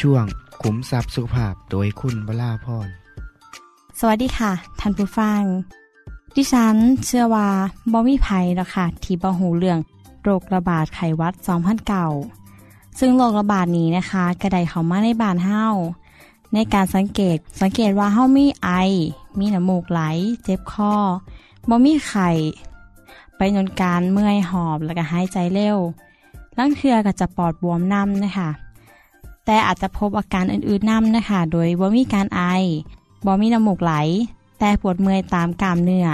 ช่วงขุมทรัพย์สุขภาพโดยคุณวราพรสวัสดีค่ะ ท่านผู้ฟัง ดิฉันเชื่อว่าบ่มีภัยแล้วค่ะ ที่บ่หูเรื่องโรคระบาดไขวัด2009ซึ่งโรคระบาดนี้นะคะ กระไดเขามาในบ้านเฮ้าในการสังเกตสังเกตว่าเฮ้ามีไอ มีน้ำมูกไหล เจ็บคอบ่มีไข้ไปนนการเมื่อยหอบแล้วก็หายใจเร็วลังเทือก็จะปอดบวมน้ำนะคะ แต่อาจจะพบอาการอื่นๆน้ำนะคะโดยบ่มีการไอบ่มีน้ำมูกไหล แต่ปวดเมื่อยตามกล้ามเนื้อ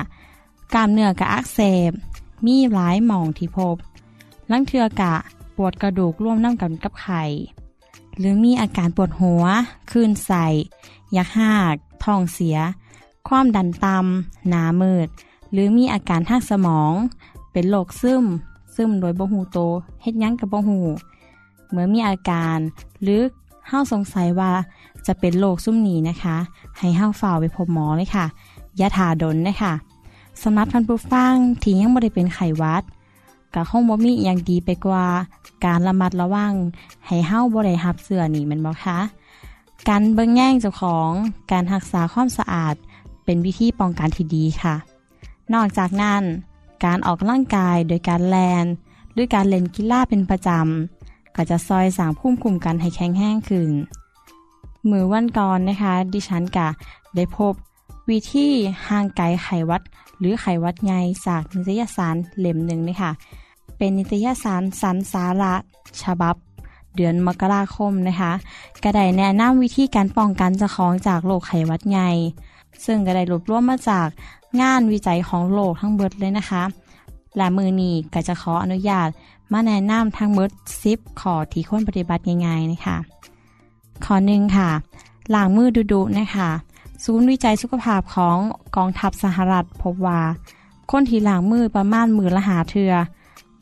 กล้ามเนื้อกะอักเสบ มีหลายหม่องที่พบลังเทือกะปวดกระดูกร่วมน้ำกันกับไข่หรือมีอาการปวดหัวคลื่นใส่ยักหากท้องเสีย ความดันต่ำหนามืด หรือมีอาการทางสมอง เป็นโรคซึมซึมโดยบ่หูโตเฮ็ดยั้งกับบ่หูเมื่อมีอาการ หรือเฮาสงสัยว่าจะเป็นโรคซุ่มนี้นะคะ ให้เฮาฝ่าไปพบหมอเลยค่ะยาทาดนนะคะสำหรับท่านผู้ฟังที่ยังไม่ได้เป็นไขวัดก็คงบ่มีอย่างดีไปกว่า การระมัดระวัง ให้เฮาบ่ได้รับเสื้อนี่มันบ่คะการเบิ่งแย่งเจ้าของการรักษาความสะอาด เป็นวิธีป้องกันที่ดีค่ะ นอกจากนั้น การออกกำลังกายโดยการแลนหรือการเล่นกีฬาเป็นประจำ ก็จะซอยสร้างภูมิคุ้มกันให้แข็งแรงขึ้น มือวันก่อนนะคะ ดิฉันกะได้พบวิธีห่างไกลไขวัด หรือไขวัดใหญ่จากนิตยสารเล่มหนึ่งนะคะ เป็นนิตยสารสันสาระฉบับ เดือนมกราคมนะคะกระไดแนะนำวิธีการป้องกันเจ้าของจากโรคไขวัดใหญ่ซึ่งกระไดรวบรวมมาจากงานวิจัยของโลกทั้งเบิดเลยนะคะและมือนี้ก็จะขออนุญาต มาแนะนำทั้งมดซิปขอที่ควรปฏิบัติง่ายๆนะคะข้อหนึ่งค่ะล้างมือดุๆนะคะศูนย์วิจัยสุขภาพของกองทัพสหรัฐพบว่า คนที่ล้างมือประมาณมือละหาเทือ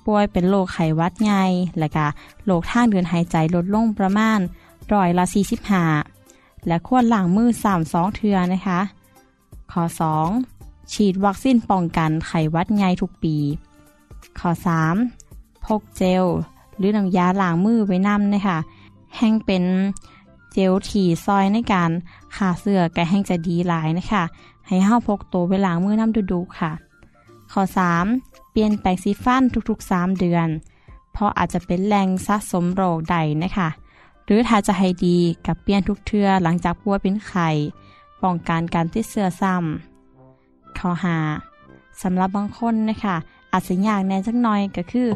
ป่วยเป็นโรคไขวัดใหญ่และก็โรคทางเดินหายใจลดลงประมาณร้อยละ45และควรล้างมือ3 2เทือนะคะข้อ 2 ฉีดวัคซีนป้องกันไขวัดใหญ่ทุกปีข้อ 3 กเจล หรือน้ำยาล้างมือไว้นำนะคะแห้งเป็นเจลถี่ซอยในการขาเสื้อแกแห้งจะดีหลายนะคะให้ห้าพกตัวไปล้างมือน้ำดุๆค่ะ ข้อ 3. เปลี่ยนแปรงสีฟันทุกๆ 3 เดือน เพราะอาจจะเป็นแหล่งสะสมโรคใดนะคะ หรือถ้าจะให้ดีกับเปลี่ยนทุกเทือหลังจากป่วยเป็นไข้ป้องกันการติดเชื้อซ้ำข้อหาสำหรับบางคนนะคะอาจจะยากแน่จักหน่อยก็คือ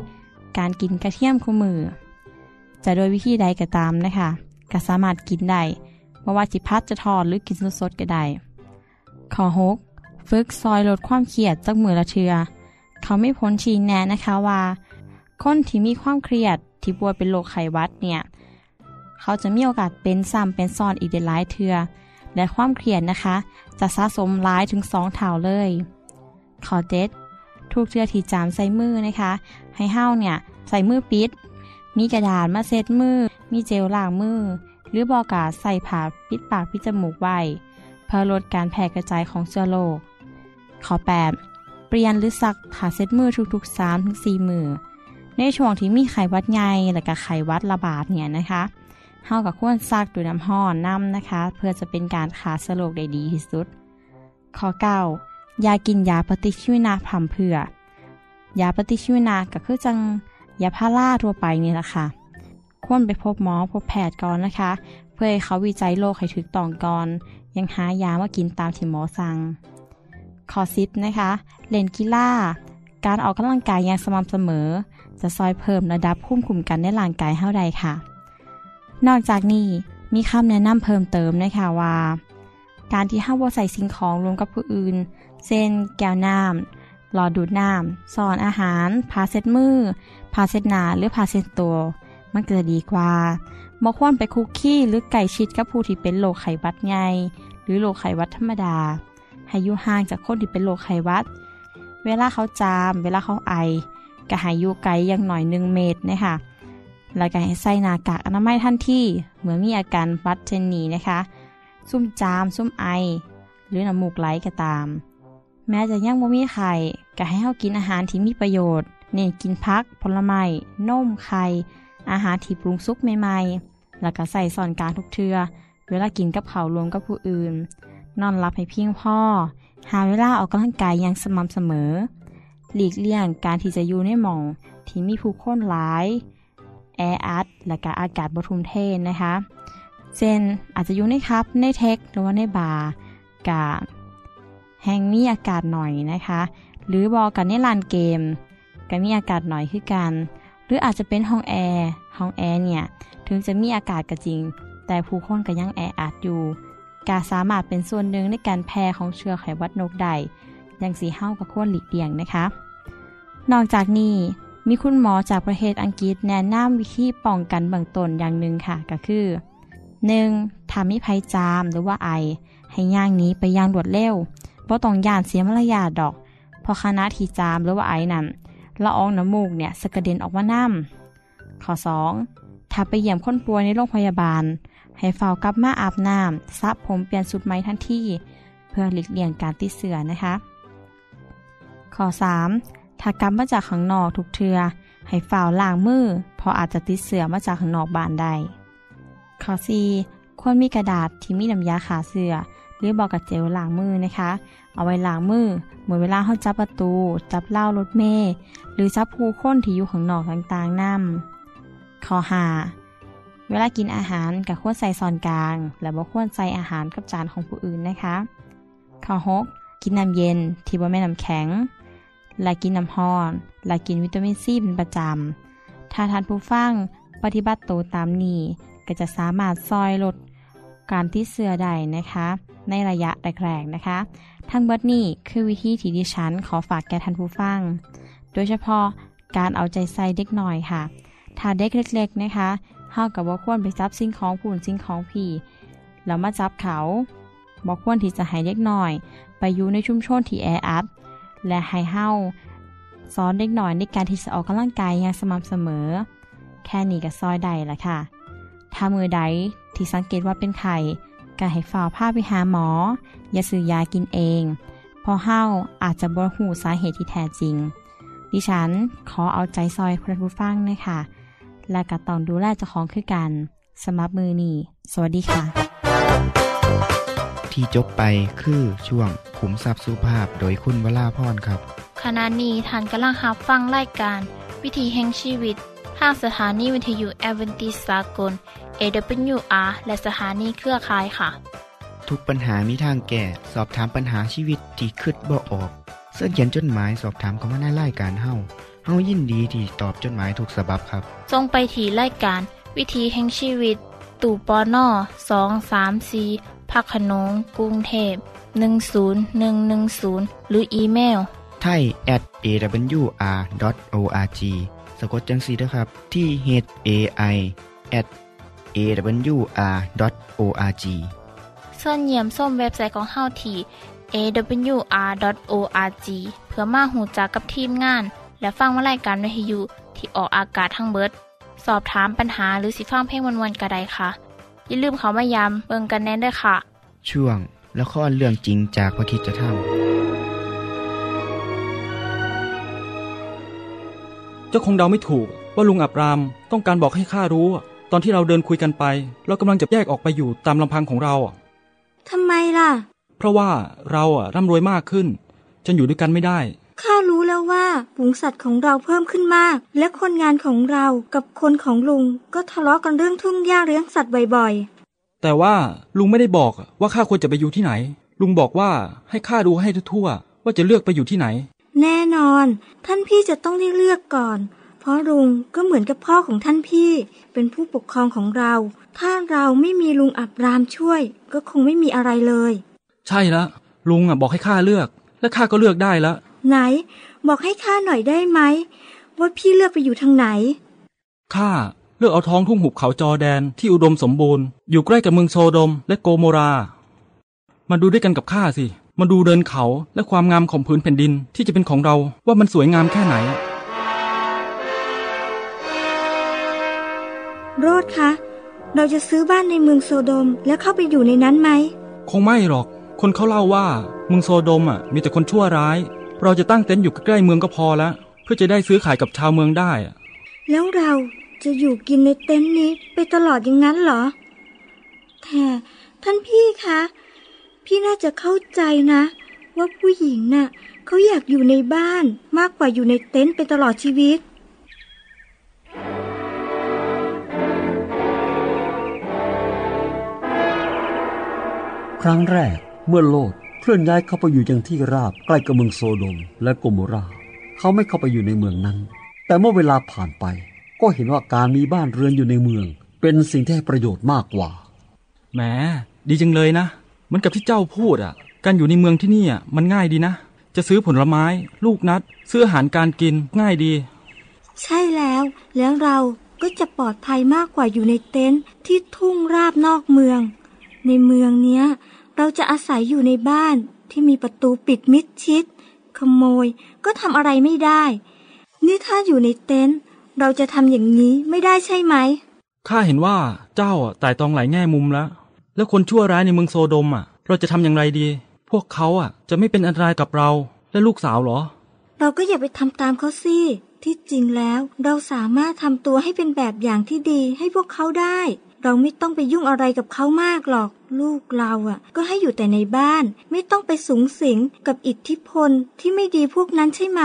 การกินกระเทียมคู่มือ จะโดยวิธีใดก็ตามนะคะก็สามารถกินได้ไม่ว่าจิพัดจะทอดหรือกินสดๆก็ได้ข้อ6ฝึกซอยลดความเครียดจากมือละเทือ เขาไม่พ้นชี้แนะนะคะว่า คนที่มีความเครียดที่ป่วยเป็นโรคไขวัดเนี่ย เขาจะมีโอกาสเป็นซ้ำเป็นซ้อนอีกได้หลายเทือ และความเครียดนะคะ จะสะสมร้ายถึงสองเท่าเลย ข้อเด็ด ทุกเทือที่จามใส่มือนะคะ ให้เห้าเนี่ยใส่มือปิด มีกระดาษมาเซ็ดมือ มีเจลล้างมือ หรือบอกาใส่ผ้าปิดปากปิดจมูกไว้เพื่อลดการแพร่กระจายของเชื้อโรคข้อ8เปลี่ยนหรือซักผ้าเซ็ดมือทุกๆ3ถึง4มือ ในช่วงที่มีไข้หวัดใหญ่และก็ไข้หวัดระบาดเนี่ยนะคะเฮากับควรซักด้วยน้ำห้อนน้ำนะคะ เพื่อจะเป็นการฆ่าเชื้อโรคได้ดีที่สุดข้อ9 ยากินยาปฏิชีวนะผัมเพื่อยาปฏิชีวนะก็คือจังยาพาราทั่วไปนี่แหละค่ะควรไปพบหมอพบแพทย์ก่อนนะคะ เพื่อให้เขาวิจัยโรคให้ถูกต้องก่อน ยังหายามากินตามที่หมอสั่งข้อซิปนะคะเล่นกีฬาการออกกำลังกายอย่างสม่ำเสมอ จะซอยเพิ่มระดับคุ้มคุมกันในร่างกายเท่าใดค่ะ นอกจากนี้มีคำแนะนำเพิ่มเติมนะคะว่า การที่ห้าวใส่สิ่งของรวมกับผู้อื่น เช่น แก้วน้ำหลอดดูดน้ำซอนอาหารพาเซ็ดมือพาเซ็ดหนาหรือพาเซ็ดตัว มันเกิดดีกว่าบ่ควรไปคุกคี้หรือไก่ชิดกับผู้ที่เป็นโรคไขวัดใหญ่หรือโรคไขวัดธรรมดา ให้อยู่ห่างจากคนที่เป็นโรคไขวัด เวลาเขาจาม เวลาเขาไอก็ให้อยู่ไกลอย่างหน่อยหนึ่งเมตรนะคะแล้วก็ให้ใส่หน้ากากอนามัยทันทีเมื่อมีอาการวัดเช่นนี้นะคะ ซุ่มจาม ซุ่มไอ หรือน้ำมูกไหลก็ตาม แม้จะยังบ่มีไข่ก็ให้เฮากินอาหารที่มีประโยชน์เน้นกินพัก ผลไม้นมไข่อาหารที่ปรุงสุกใหม่ๆ แล้วก็ใส่สอนกลางทุกเทือเวลากินกับเขารวมกับผู้อื่น นอนหลับให้เพียงพอหาเวลาออกกำลังกายอย่างสม่ำเสมอ หลีกเลี่ยงการที่จะอยู่ในหม่องที่มีผู้คนหลายแออัดและก็อากาศบทุมเทนนะคะ เช่นอาจจะอยู่ในครับ ในเทคหรือว่าในบาร์กา แห่งมีอากาศหน่อยนะคะ หรือบอกกันในลานเกมก็มีอากาศหน่อยคือกัน หรืออาจจะเป็นห้องแอร์ห้องแอร์เนี่ยถึงจะมีอากาศก็จริง แต่ผู้คนก็ยังแออัดอยู่กาสามารถเป็นส่วนหนึ่งในการแพร่ของเชื้อไขวัดนกได้ยังสีเห้ากับควรหลีกเลี่ยงนะคะ นอกจากนี้มีคุณหมอจากประเทศอังกฤษแนะนำวิธีป้องกันเบื้องต้นอย่างหนึ่งค่ะก็คือ 1. ถ้ามีภัยจามหรือว่าไอ ให้ย่างนี้ไปย่างรวดเร็ว พราะต้องย่านเสียมารยาทดอกพราะคณะทีจามหรือว่าไอ้นั้นละอองน้ำมูกเนี่ยสกระเด็นออกมาน้ำข้อ 2. ถ้าไปเยี่ยมคนป่วยในโรงพยาบาล ให้เฝ้ากลับมาอาบน้ำสระผมเปลี่ยนสุดไหมทันทีเพื่อหลีกเลี่ยงการติดเชื้อนะคะข้อ 3. ถ้ากลับมาจากข้างนอกทุกเทือให้เฝ่าล้างมือเพราะอาจจะติดเชื้อมาจากข้างนอกบ้านได้ข้อ 4. ควรมีกระดาษที่มีน้ำยาขาเสือ หรือบอกกับเจลล้างมือนะคะ เอาไว้ล้างมือเมื่อเวลาเขาจับประตู จับเล่ารถเมย์หรือจับผู้คนที่อยู่ข้างนอกต่างๆนั่ข้อหาเวลากินอาหารกับควรใส่ซอนกลาง และบ่ควรใส่อาหารกับจานของผู้อื่นนะคะข้อ6กินน้ำเย็นที่บ่แม่น้ำแข็ง และกินน้ำห้อน และกินวิตามินซีเป็นประจำถ้าทานผู้ฟังปฏิบัติตัวตามนี้ก็จะสามารถซอยลด การที่เสือได้นะคะ ในระยะแรกๆนะคะ ทั้งเบิดนี้คือวิธีที่ดิฉันขอฝากแก่ท่านผู้ฟัง โดยเฉพาะการเอาใจใส่เด็กหน่อยค่ะ ถ้าเด็กเล็กๆนะคะเฮากับว่าควรไปจับสิ่งของผู้นสิ่งของพี่แล้วมาจับเขาบอกควรที่จะให้เด็กหน่อย ไปอยู่ในชุมชนที่แออัดและให้เฮาสอนเด็กหน่อยในการที่จะออกกำลังกายอย่างสม่ำเสมอ แค่นี้ก็ซอยได้ละค่ะ ถ้ามือใด ที่สังเกตว่าเป็นไข่ก็ให้ฝ่าผ้าไปหาหมอ อย่าซื้อยากินเองเพราะเฮาอาจจะบ่หูสาเหตุที่แท้จริง ดิฉันขอเอาใจซอยเพื่อนผู้ฟังนะคะและก็ต้องดูแลเจ้าของคือกันสำหรับมือนี้สวัสดีค่ะ ที่จบไปคือช่วงขุมทรัพย์สุภาพโดยคุณวราพรครับ ขณะนี้ท่านกำลังรับฟังรายการ วิถีแห่งชีวิตทางสถานีวิทยุแอเวนติสากล AWR และสถานีเครือข่ายค่ะ ทุกปัญหามีทางแก้สอบถามปัญหาชีวิตที่คืดบ่ออก เสื้อเขียนจดหมายสอบถามเขามาในรายการเฮาเฮายินดีที่ตอบจดหมายถูกสาบบครับ ทรงไปถีรายการ วิถีแห่งชีวิต ตู่ปอน่อสองสามสีพักขนงกรุงเทพ10110 หรืออีเมลไทย at awr.org สะกดจังสีนะครับ ที่ h a i at awr.org ส่วนเยี่ยมส้มเว็บไซต์ของเฮาที่ awr.org เพื่อมาหูจักกับทีมงาน และฟังวารายการวิทยุที่ออกอากาศทั้งเบิด สอบถามปัญหาหรือสิฟังเพลงวนๆกระไดค่ะ อย่าลืมเขามายามเบิงกันแน่นด้วยค่ะ ช่วงละครเรื่องจริงจากพระคิดจะทเจ้าคงเดาไม่ถูกว่าลุงอับรามต้องการบอกให้ข้ารู้ ตอนที่เราเดินคุยกันไป เรากำลังจะแยกออกไปอยู่ตามลำพังของเราทำไมล่ะ เพราะว่าเราอะร่ำรวยมากขึ้น จนอยู่ด้วยกันไม่ได้ข้ารู้แล้วว่าฝูงสัตว์ของเราเพิ่มขึ้นมาก และคนงานของเรากับคนของลุงก็ทะเลาะกันเรื่องทุ่งหญ้าเลี้ยงสัตว์บ่อยแต่ว่าลุงไม่ได้บอกว่าข้าควรจะไปอยู่ที่ไหน ลุงบอกว่าให้ข้าดูให้ทั่วๆว่าจะเลือกไปอยู่ที่ไหนๆแน่นอน ท่านพี่จะต้องได้เลือกก่อน เพราะลุงก็เหมือนกับพ่อของท่านพี่ เป็นผู้ปกครองของเรา ถ้าเราไม่มีลุงอับรามช่วย ก็คงไม่มีอะไรเลย ใช่ละลุงอะบอกให้ข้าเลือก และข้าก็เลือกได้แล้วไหน บอกให้ข้าหน่อยได้ไหมว่าพี่เลือกไปอยู่ทางไหนข้าเลือกเอาท้องทุ่งหุบเขาจอแดนที่อุดมสมบูรณ์อยู่ใกล้กับเมืองโซโดมและโกโมรา มาดูด้วยกันกับข้าสิมาดูเดินเขาและความงามของพื้นแผ่นดินที่จะเป็นของเราว่ามันสวยงามแค่ไหน โรดคะ เราจะซื้อบ้านในเมืองโซโดมแล้วเข้าไปอยู่ในนั้นไหม คงไม่หรอก คนเขาเล่าว่าเมืองโซโดมอะมีแต่คนชั่วร้าย เราจะตั้งเต็นท์อยู่ใกล้ๆเมืองก็พอแล้วเพื่อจะได้ซื้อขายกับชาวเมืองได้อะแล้วเราจะอยู่กินในเต็นท์นี้ไปตลอดอย่างนั้นเหรอ แต่ท่านพี่คะ พี่น่าจะเข้าใจนะ ว่าผู้หญิงน่ะเขาอยากอยู่ในบ้านมากกว่าอยู่ในเต็นท์ไปตลอดชีวิต ครั้งแรกเมื่อโลดเคลื่อนย้ายเข้าไปอยู่ยังที่ราบใกล้กับเมืองโซโดมและโกโมรา เขาไม่เข้าไปอยู่ในเมืองนั้น แต่เมื่อเวลาผ่านไป ก็เห็นว่าการมีบ้านเรือนอยู่ในเมือง เป็นสิ่งที่ให้ประโยชน์มากกว่า แหม ดีจังเลยนะเหมือนกับที่เจ้าพูดอะ การอยู่ในเมืองที่นี่อะมันง่ายดีนะ จะซื้อผลไม้ ลูกนัด ซื้ออาหารการกินง่ายดี ใช่แล้ว แล้วเราก็จะปลอดภัยมากกว่าอยู่ในเต็นท์ที่ทุ่งราบนอกเมือง ในเมืองเนี้ย เราจะอาศัยอยู่ในบ้านที่มีประตูปิดมิดชิด ขโมยก็ทำอะไรไม่ได้ นี่ถ้าอยู่ในเต็นท์เราจะทำอย่างนี้ไม่ได้ใช่ไหมข้าเห็นว่าเจ้าอะแต่ตองหลายแง่มุมแล้ว แล้วคนชั่วร้ายในเมืองโซโดมอะ เราจะทำอย่างไรดี พวกเขาอะ จะไม่เป็นอันตรายกับเราและลูกสาวเหรอ เราก็อย่าไปทำตามเขาสิที่จริงแล้วเราสามารถทำตัวให้เป็นแบบอย่างที่ดีให้พวกเขาได้ เราไม่ต้องไปยุ่งอะไรกับเขามากหรอก ลูกเราอะ ก็ให้อยู่แต่ในบ้าน ไม่ต้องไปสูงสิงกับอิทธิพลที่ไม่ดีพวกนั้นใช่ไหม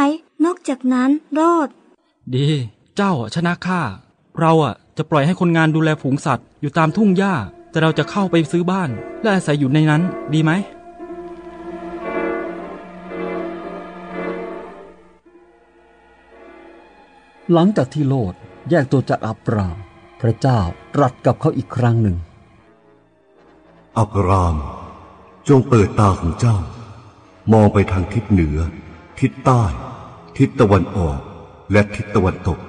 นอกจากนั้นโรดดี เจ้าอะชนะข้าเราอะ จะปล่อยให้คนงานดูแลฝูงสัตว์อยู่ตามทุ่งหญ้า แต่เราจะเข้าไปซื้อบ้าน และอาศัยอยู่ในนั้น ดีไหมหลังจากที่โลดแยกตัวจากอับราม พระเจ้าตรัสกับเขาอีกครั้งหนึ่ง อับราม จงเปิดตาของเจ้า มองไปทางทิศเหนือ ทิศใต้ ทิศตะวันออก และทิศตะวันตก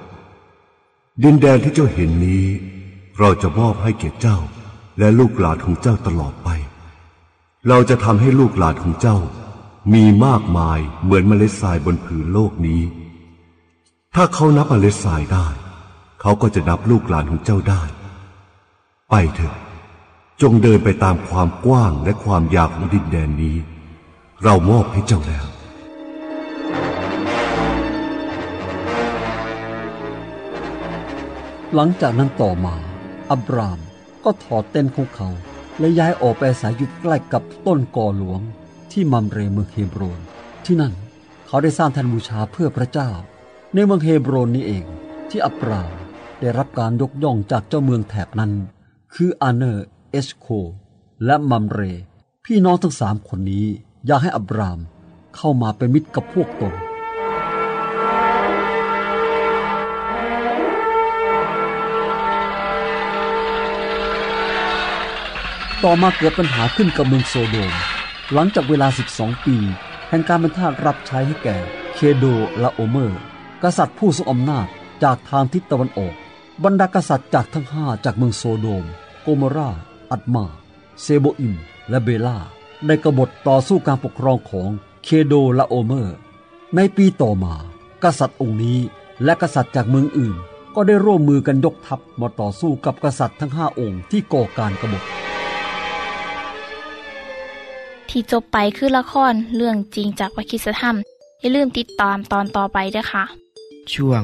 ดินแดนที่เจ้าเห็นนี้ เราจะมอบให้แก่เจ้า และลูกหลานของเจ้าตลอดไป เราจะทำให้ลูกหลานของเจ้า มีมากมายเหมือนเมล็ดทรายบนผืนโลกนี้ ถ้าเขานับเมล็ดทรายได้ เขาก็จะนับลูกหลานของเจ้าได้ ไปเถอะ จงเดินไปตามความกว้างและความยาวของดินแดนนี้ เรามอบให้เจ้าแล้วหลังจากนั้นต่อมา อับรามก็ถอดเต็นท์ของเขา และย้ายออกไปอาศัยอยู่ใกล้กับต้นก่อหลวง ที่มัมเรเมืองเฮโบรน ที่นั่น เขาได้สร้างแท่นบูชาเพื่อพระเจ้า ในเมืองเฮโบรนนี้เองที่อับราม ได้รับการยกย่องจากเจ้าเมืองแถบนั้น คืออาเนอร์ เอสโคล์ และมัมเร พี่น้องทั้งสามคนนี้อยากให้อับรามเข้ามาเป็นมิตรกับพวกตนต่อมาเกิดปัญหาขึ้นกับเมืองโซโดม หลังจากเวลา 12 ปี แห่งการเป็นทาสรับใช้ให้แก่ เคโดร์ลาโอเมอร์ กษัตริย์ผู้ทรงอำนาจจากทางทิศตะวันออก บรรดากษัตริย์จากทั้งห้าจากเมืองโซโดม โกโมรา อัดมา เซโบอิม และเบลาได้กบฏต่อสู้การปกครองของเคโดร์ลาโอเมอร์ ในปีต่อมา กษัตริย์องค์นี้และกษัตริย์จากเมืองอื่น ก็ได้ร่วมมือกันยกทัพมาต่อสู้กับกษัตริย์ทั้งห้าองค์ที่ก่อการกบฏที่จบไปคือละครเรื่องจริงจากวิคิสธรรม อย่าลืมติดตามตอนต่อไปด้วยค่ะ ช่วง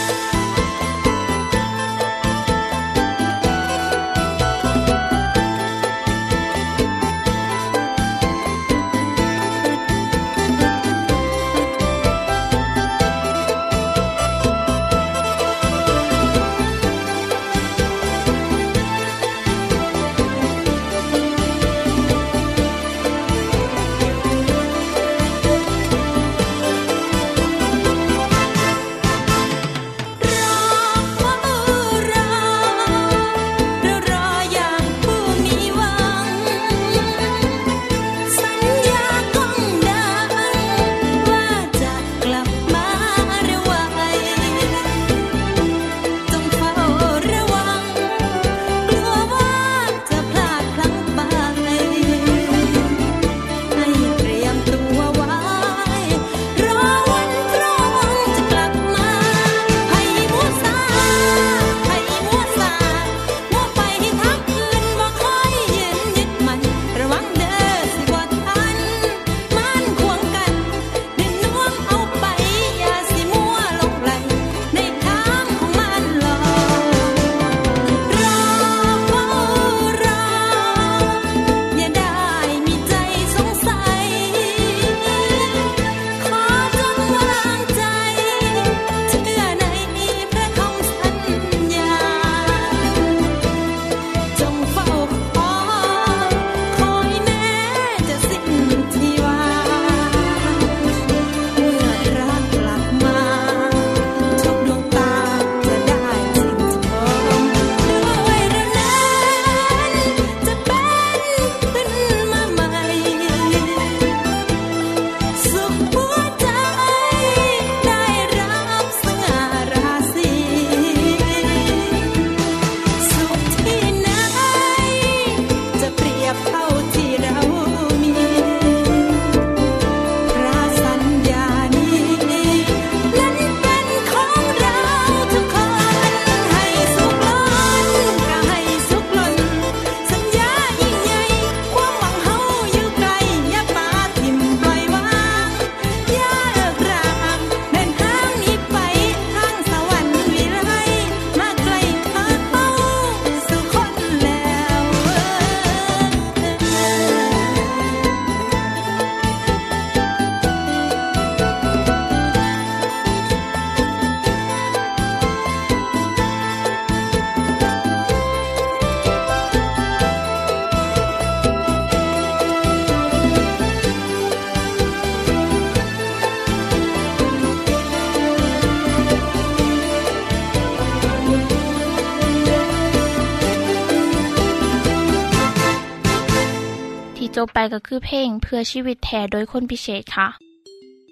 บไปก็คือเพลงเพื่อชีวิตแท่โดยคนพิเศษค่ะ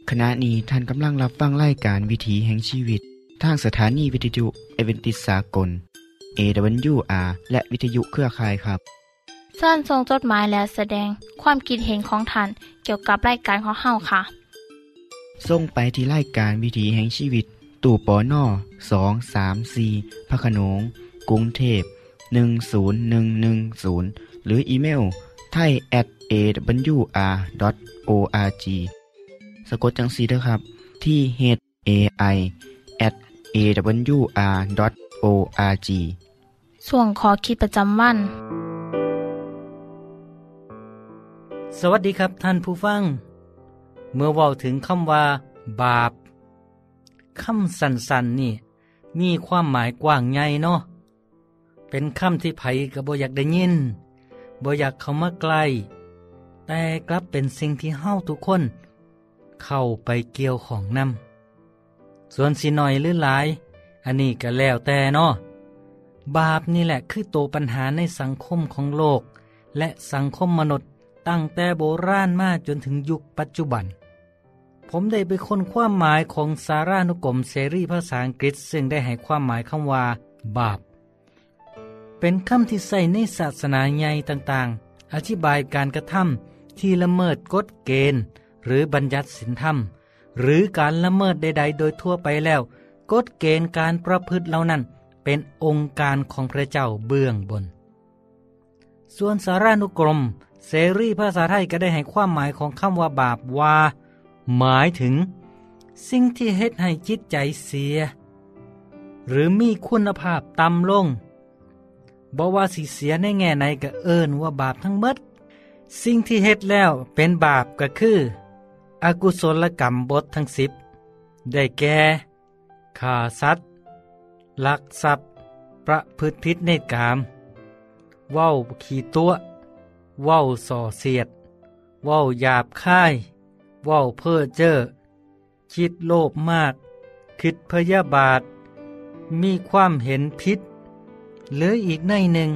ขณะนี้ท่านกำลังรับฟังรายการวิถีแห่งชีวิต ทางสถานีวิทยุเอเวนติสากล AWR และวิทยุเครือข่ายครับเชิญส่งจดหมายและแสดงความคิดเห็นของท่านเกี่ยวกับรายการของเฮาค่ะส่งไปที่รายการวิถีแห่งชีวิต ตู่ปอน่อสองสามสี่พระโขนงกรุงเทพ10110 หรืออีเมลไทย at awr.org สะกดจังสีนะครับ ที่ h a i at awr.org ส่วนขอคิดประจำวัน สวัสดีครับท่านผู้ฟัง เมื่อเว้าถึงคำว่า บาปคำสั้นๆนี่ มีความหมายกว้างใหญ่เนาะเป็นคำที่ไผก็บ่อยากได้ยินบ่อยากเข้ามาใกล้ แต่กลับเป็นสิ่งที่เฮาทุกคน เข้าไปเกี่ยวของนำส่วนสิน้อยหรือหลาย อันนี้ก็แล้วแต่เนาะบาปนี่แหละคือตัวปัญหาในสังคมของโลก และสังคมมนุษย์ตั้งแต่โบราณมาจนถึงยุคปัจจุบัน ผมได้ไปค้นความหมายของสารานุกรมเสรีภาษาอังกฤษ ซึ่งได้ให้ความหมายคำว่า บาป เป็นคำที่ใส่ในศาสนาใหญ่ต่างๆ อธิบายการกระทำ ที่ละเมิดกฎเกณฑ์ หรือบัญญัติศีลธรรม หรือการละเมิดใด ๆ โดยทั่วไปแล้วกฎเกณฑ์การประพฤติเหล่านั้น เป็นองค์การของพระเจ้าเบื้องบน ส่วนสารานุกรม เสรีภาษาไทยก็ได้ให้ความหมายของคำว่าบาปว่า หมายถึง สิ่งที่เฮ็ดให้จิตใจเสีย หรือมีคุณภาพต่ำลงบ่ว่าสิเสียในแง่ไหนก็เอิ้นว่าบาปทั้งหมด สิ่งที่เฮ็ดแล้วเป็นบาปก็คือ อกุศลกรรมบททั้งสิบได้แก่ฆ่าสัตว์ลักทรัพย์ ประพฤติผิดในกาม เว้าขี่ตัวเว้าส่อเสียด เว้าหยาบค่าย เว้าเพ้อเจ้อคิดโลภมาก คิดพยาบาท มีความเห็นผิดหรืออีกในหนึ่ง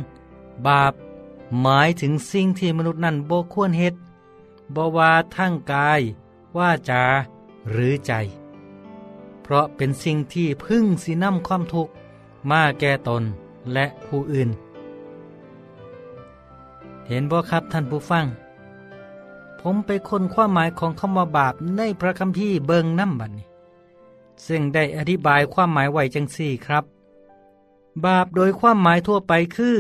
บาป หมายถึงสิ่งที่มนุษย์นั้นบ่ควรเฮ็ดบ่ว่าทั้งกายว่าจาหรือใจ เพราะเป็นสิ่งที่พึ่งสินำความทุกข์มาแก่ตนและผู้อื่น เห็นบ่ครับท่านผู้ฟัง ผมไปค้นความหมายของคำว่าบาปในพระคัมภีร์เบิงน้ำบัดนี้ ซึ่งได้อธิบายความหมายไว้จังสี่ครับ บาปโดยความหมายทั่วไปคือ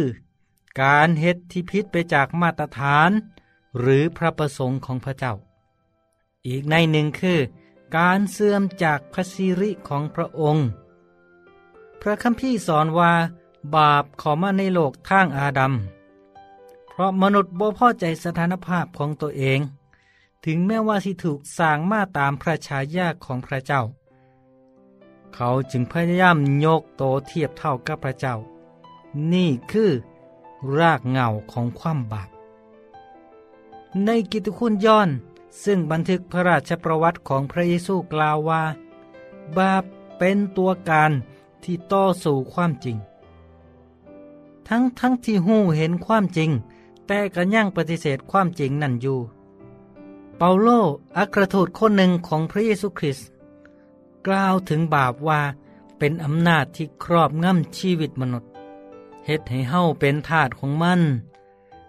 การเฮ็ดที่ผิดไปจากมาตรฐาน หรือพระประสงค์ของพระเจ้า อีกในหนึ่งคือ การเสื่อมจากพระสิริของพระองค์ พระคัมภีร์สอนว่า บาปข้ามาในโลกทางอาดัม เพราะมนุษย์บ่พอใจสถานภาพของตัวเอง ถึงแม้ว่าสิถูกสร้างมาตามพระฉายาของพระเจ้า เขาจึงพยายามยกโตเทียบเท่ากับพระเจ้า นี่คือ รากเหงาของความบาป ในกิตติคุณย้อน ซึ่งบันทึกพระราชประวัติของพระเยซูกล่าวว่า บาปเป็นตัวการที่ต่อสู่ความจริง ทั้งทั้งที่หูเห็นความจริง แต่ก็ยังปฏิเสธความจริงนั่นอยู่ เปาโลอัครทูตคนหนึ่งของพระเยซูคริสต์กล่าวถึงบาปว่าเป็นอำนาจที่ครอบงำชีวิตมนุษย์ เฮ็ดให้เฮาเป็นทาสของมัน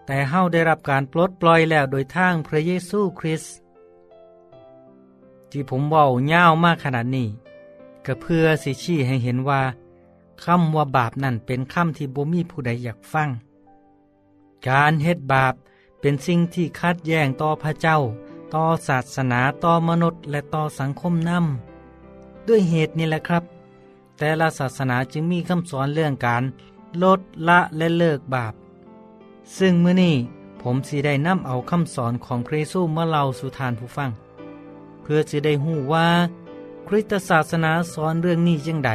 แต่เฮาได้รับการปลดปล่อยแล้วโดยทางพระเยซูคริสต์ที่ผมเว้ายาวมากขนาดนี้ก็เพื่อสิชี้ให้เห็นว่าคำว่าบาปนั่นเป็นคำที่บ่มีผู้ใดอยากฟัง การเฮ็ดบาปเป็นสิ่งที่คัดแย้งต่อพระเจ้า ต่อศาสนาต่อมนุษย์ และต่อสังคมนำด้วยเหตุนี้แหละครับ แต่ละศาสนาจึงมีคำสอนเรื่องการ ลดละและเลิกบาป ซึ่งมื้อนี้ผมสิได้นำเอาคำสอนของพระเยซูมาเล่าสู่ทานผู้ฟัง เพื่อสิได้หู้ว่าคริสตศาสนาสอนเรื่องนี้จังใด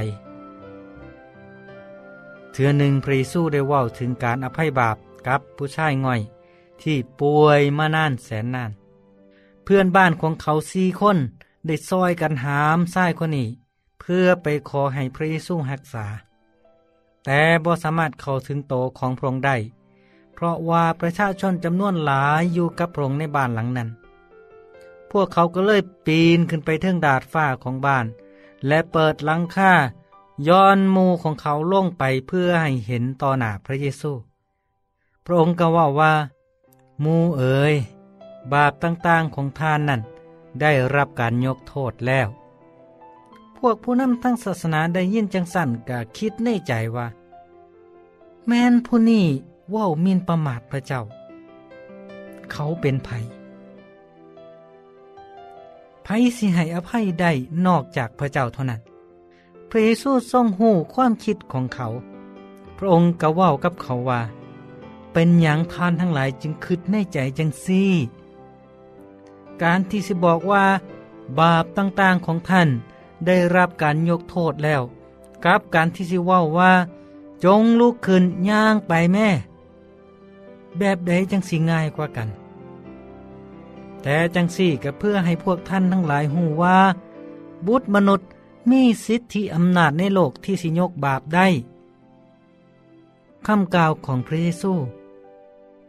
เทือหนึ่งพระเยซูได้ว่าถึงการอภัยบาปกับผู้ชายง่อย ที่ป่วยมานานแสนนาน เพื่อนบ้านของเขาสี่คนได้ซอยกันหามทรายคนนี้ เพื่อไปขอให้พระเยซูรักษา แต่บ่สามารถเข้าถึงโตของพระองค์ได้ เพราะว่าประชาชนจำนวนหลายอยู่กับพระองค์ในบ้านหลังนั้น พวกเขาก็เลยปีนขึ้นไปเทิงดาดฟ้าของบ้าน และเปิดหลังคาย้อนมูของเขาลงไปเพื่อให้เห็นต่อหน้าพระเยซู พระองค์ก็ว่าว่ามูเอ๋ยบาปต่างๆของท่านนั่นได้รับการยกโทษแล้ว พวกผู้นำทั้งศาสนาได้ยินจังสั่นก็คิดในใจว่า แมนผู้นี้ว่ามินประมาทพระเจ้า เขาเป็นไผไผสิให้อภัยได้นอกจากพระเจ้าเท่านั้น พระเยซูทรงหูความคิดของเขา พระองค์ก็ว้ากับเขาว่า เป็นอย่างทานทั้งหลายจึงคิดในใจจังซี่ การที่สิบอกว่า บาปต่างๆของท่าน ได้รับการยกโทษแล้วกับการที่สิว้าว่า จงลุกขึ้นย่างไปแม่ แบบใดจังสิง่ายกว่ากัน แต่จังสี่ก็เพื่อให้พวกท่านทั้งหลายหูว่า บุตรมนุษย์มีสิทธิอำนาจในโลกที่สิยกบาปได้คำกล่าวของพระเยซู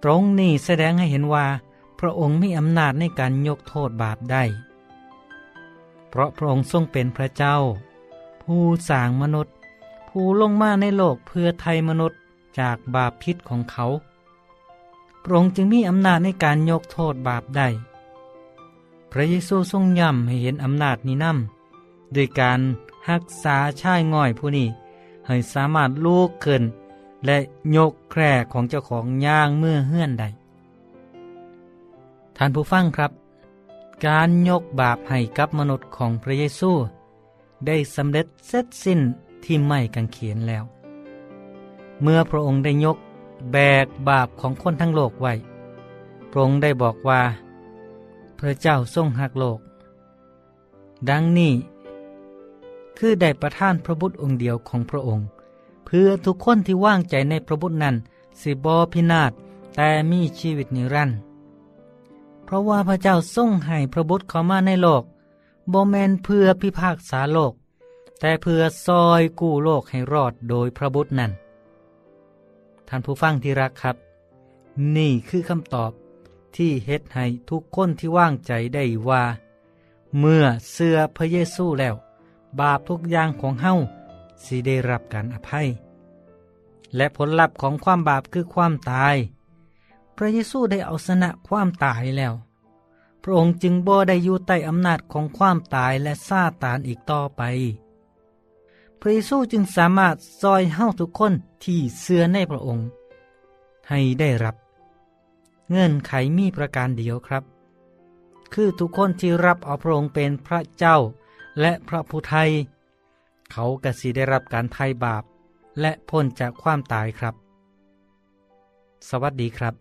ตรงนี้แสดงให้เห็นว่า พระองค์มีอำนาจในการยกโทษบาปได้ เพราะพระองค์ทรงเป็นพระเจ้า ผู้สร้างมนุษย์ ผู้ลงมาในโลกเพื่อไทยมนุษย์จากบาปพิษของเขา พระองค์จึงมีอำนาจในการยกโทษบาปได้ พระเยซูทรงย้ำให้เห็นอำนาจนี้นำด้วยการรักษาชายง่อยผู้นี้ให้สามารถลูกขึ้น และยกแคร่ของเจ้าของย่างเมื่อเฮื่อนใดท่านผู้ฟังครับ การยกบาปให้กับมนุษย์ของพระเยซู ได้สำเร็จเสร็จสิ้นที่ไม่กังเขียนแล้ว เมื่อพระองค์ได้ยกแบกบาปของคนทั้งโลกไว้ พระองค์ได้บอกว่า พระเจ้าทรงหักโลก ดังนี้ คือได้ประทานพระบุตรองค์เดียวของพระองค์ เพื่อทุกคนที่ว่างใจในพระบุตรนั้นสิบอพินาศแต่มีชีวิตนิรันดร์ ราะว่าพระเจ้าทรงให้พระบุตรเข้ามาในโลกบ่แมนเพื่อพิพากษาโลก แต่เพื่อซอยกู้โลกให้รอดโดยพระบุตรนั้น ท่านผู้ฟังที่รักครับ นี่คือคำตอบที่เฮ็ดให้ทุกคนที่ว่างใจได้ว่า เมื่อเสื้อพระเยซูแล้ว บาปทุกอย่างของเฮาสิได้รับการอภัย และผลลัพธ์ของความบาปคือความตาย พระเยซูได้เอาชนะความตายแล้ว พระองค์จึงบ่ได้อยู่ใต้อำนาจของความตายและซาตานอีกต่อไป พระเยซูจึงสามารถซอยเฮาทุกคนที่เชื่อในพระองค์ ให้ได้รับ เงื่อนไขมีประการเดียวครับ คือทุกคนที่รับเอาพระองค์เป็นพระเจ้าและพระผู้ไทย เขากสิได้รับการไถ่บาปและพ้นจากความตายครับ สวัสดีครับ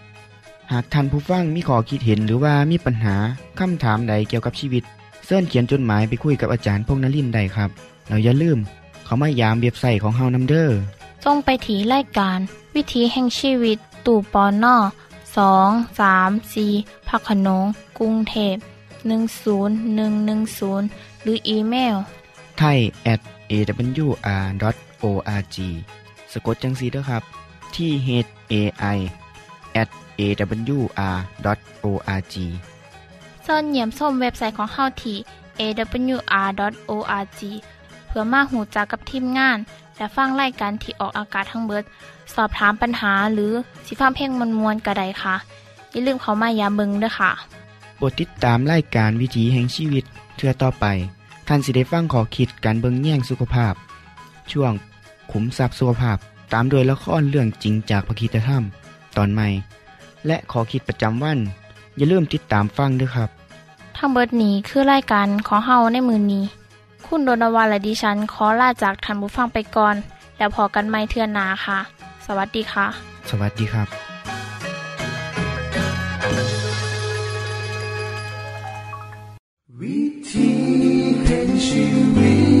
หากท่านผู้ฟังมีข้อคิดเห็นหรือว่ามีปัญหาคำถามใดเกี่ยวกับชีวิตเสินเขียนจดหมายไปคุยกับอาจารย์พงษ์นลินทร์ได้ครับ เราอย่าลืม เขามายามเว็บไซต์ของเฮานำเด้อจงไปถีรายการ วิถีแห่งชีวิต ตู่ปอนนอสองสามสีพักขนงกรุงเทพ10110 หรืออีเมลไทย at awr.org สะกดจังสีเด้อครับ ที่ h a i at awr.org ส่วนเหยี่ยมส้มเว็บไซต์ของเฮาที่ awr.org เพื่อมาหูจักกับทีมงาน และฟังไล่การที่ออกอากาศทั้งเบิด สอบถามปัญหาหรือสิฟ้าเพลงมวลมวลกระไดค่ะ อย่าลืมเขามายามเบิงด้วยค่ะโปรดติดตามรายการวิถีแห่งชีวิตเทือต่อไป ท่านสิได้ฟังขอคิดการเบิงแย่งสุขภาพ ช่วงขุมทรัพย์สุขภาพตามโดยละครเรื่องจริงจากพระคีตธรรม ตอนใหม่ และขอคิดประจำวัน อย่าลืมติดตามฟังด้วยครับ ทั้งเบิดนี้คือรายการขอเฮาในมือนนี้ คุณโดนวานและดิฉันขอลาจากทันบุฟังไปก่อน แล้วพอกันไม่เทื่อนนาค่ะ สวัสดีค่ะ สวัสดีครับ วิธีแห่งชีวิต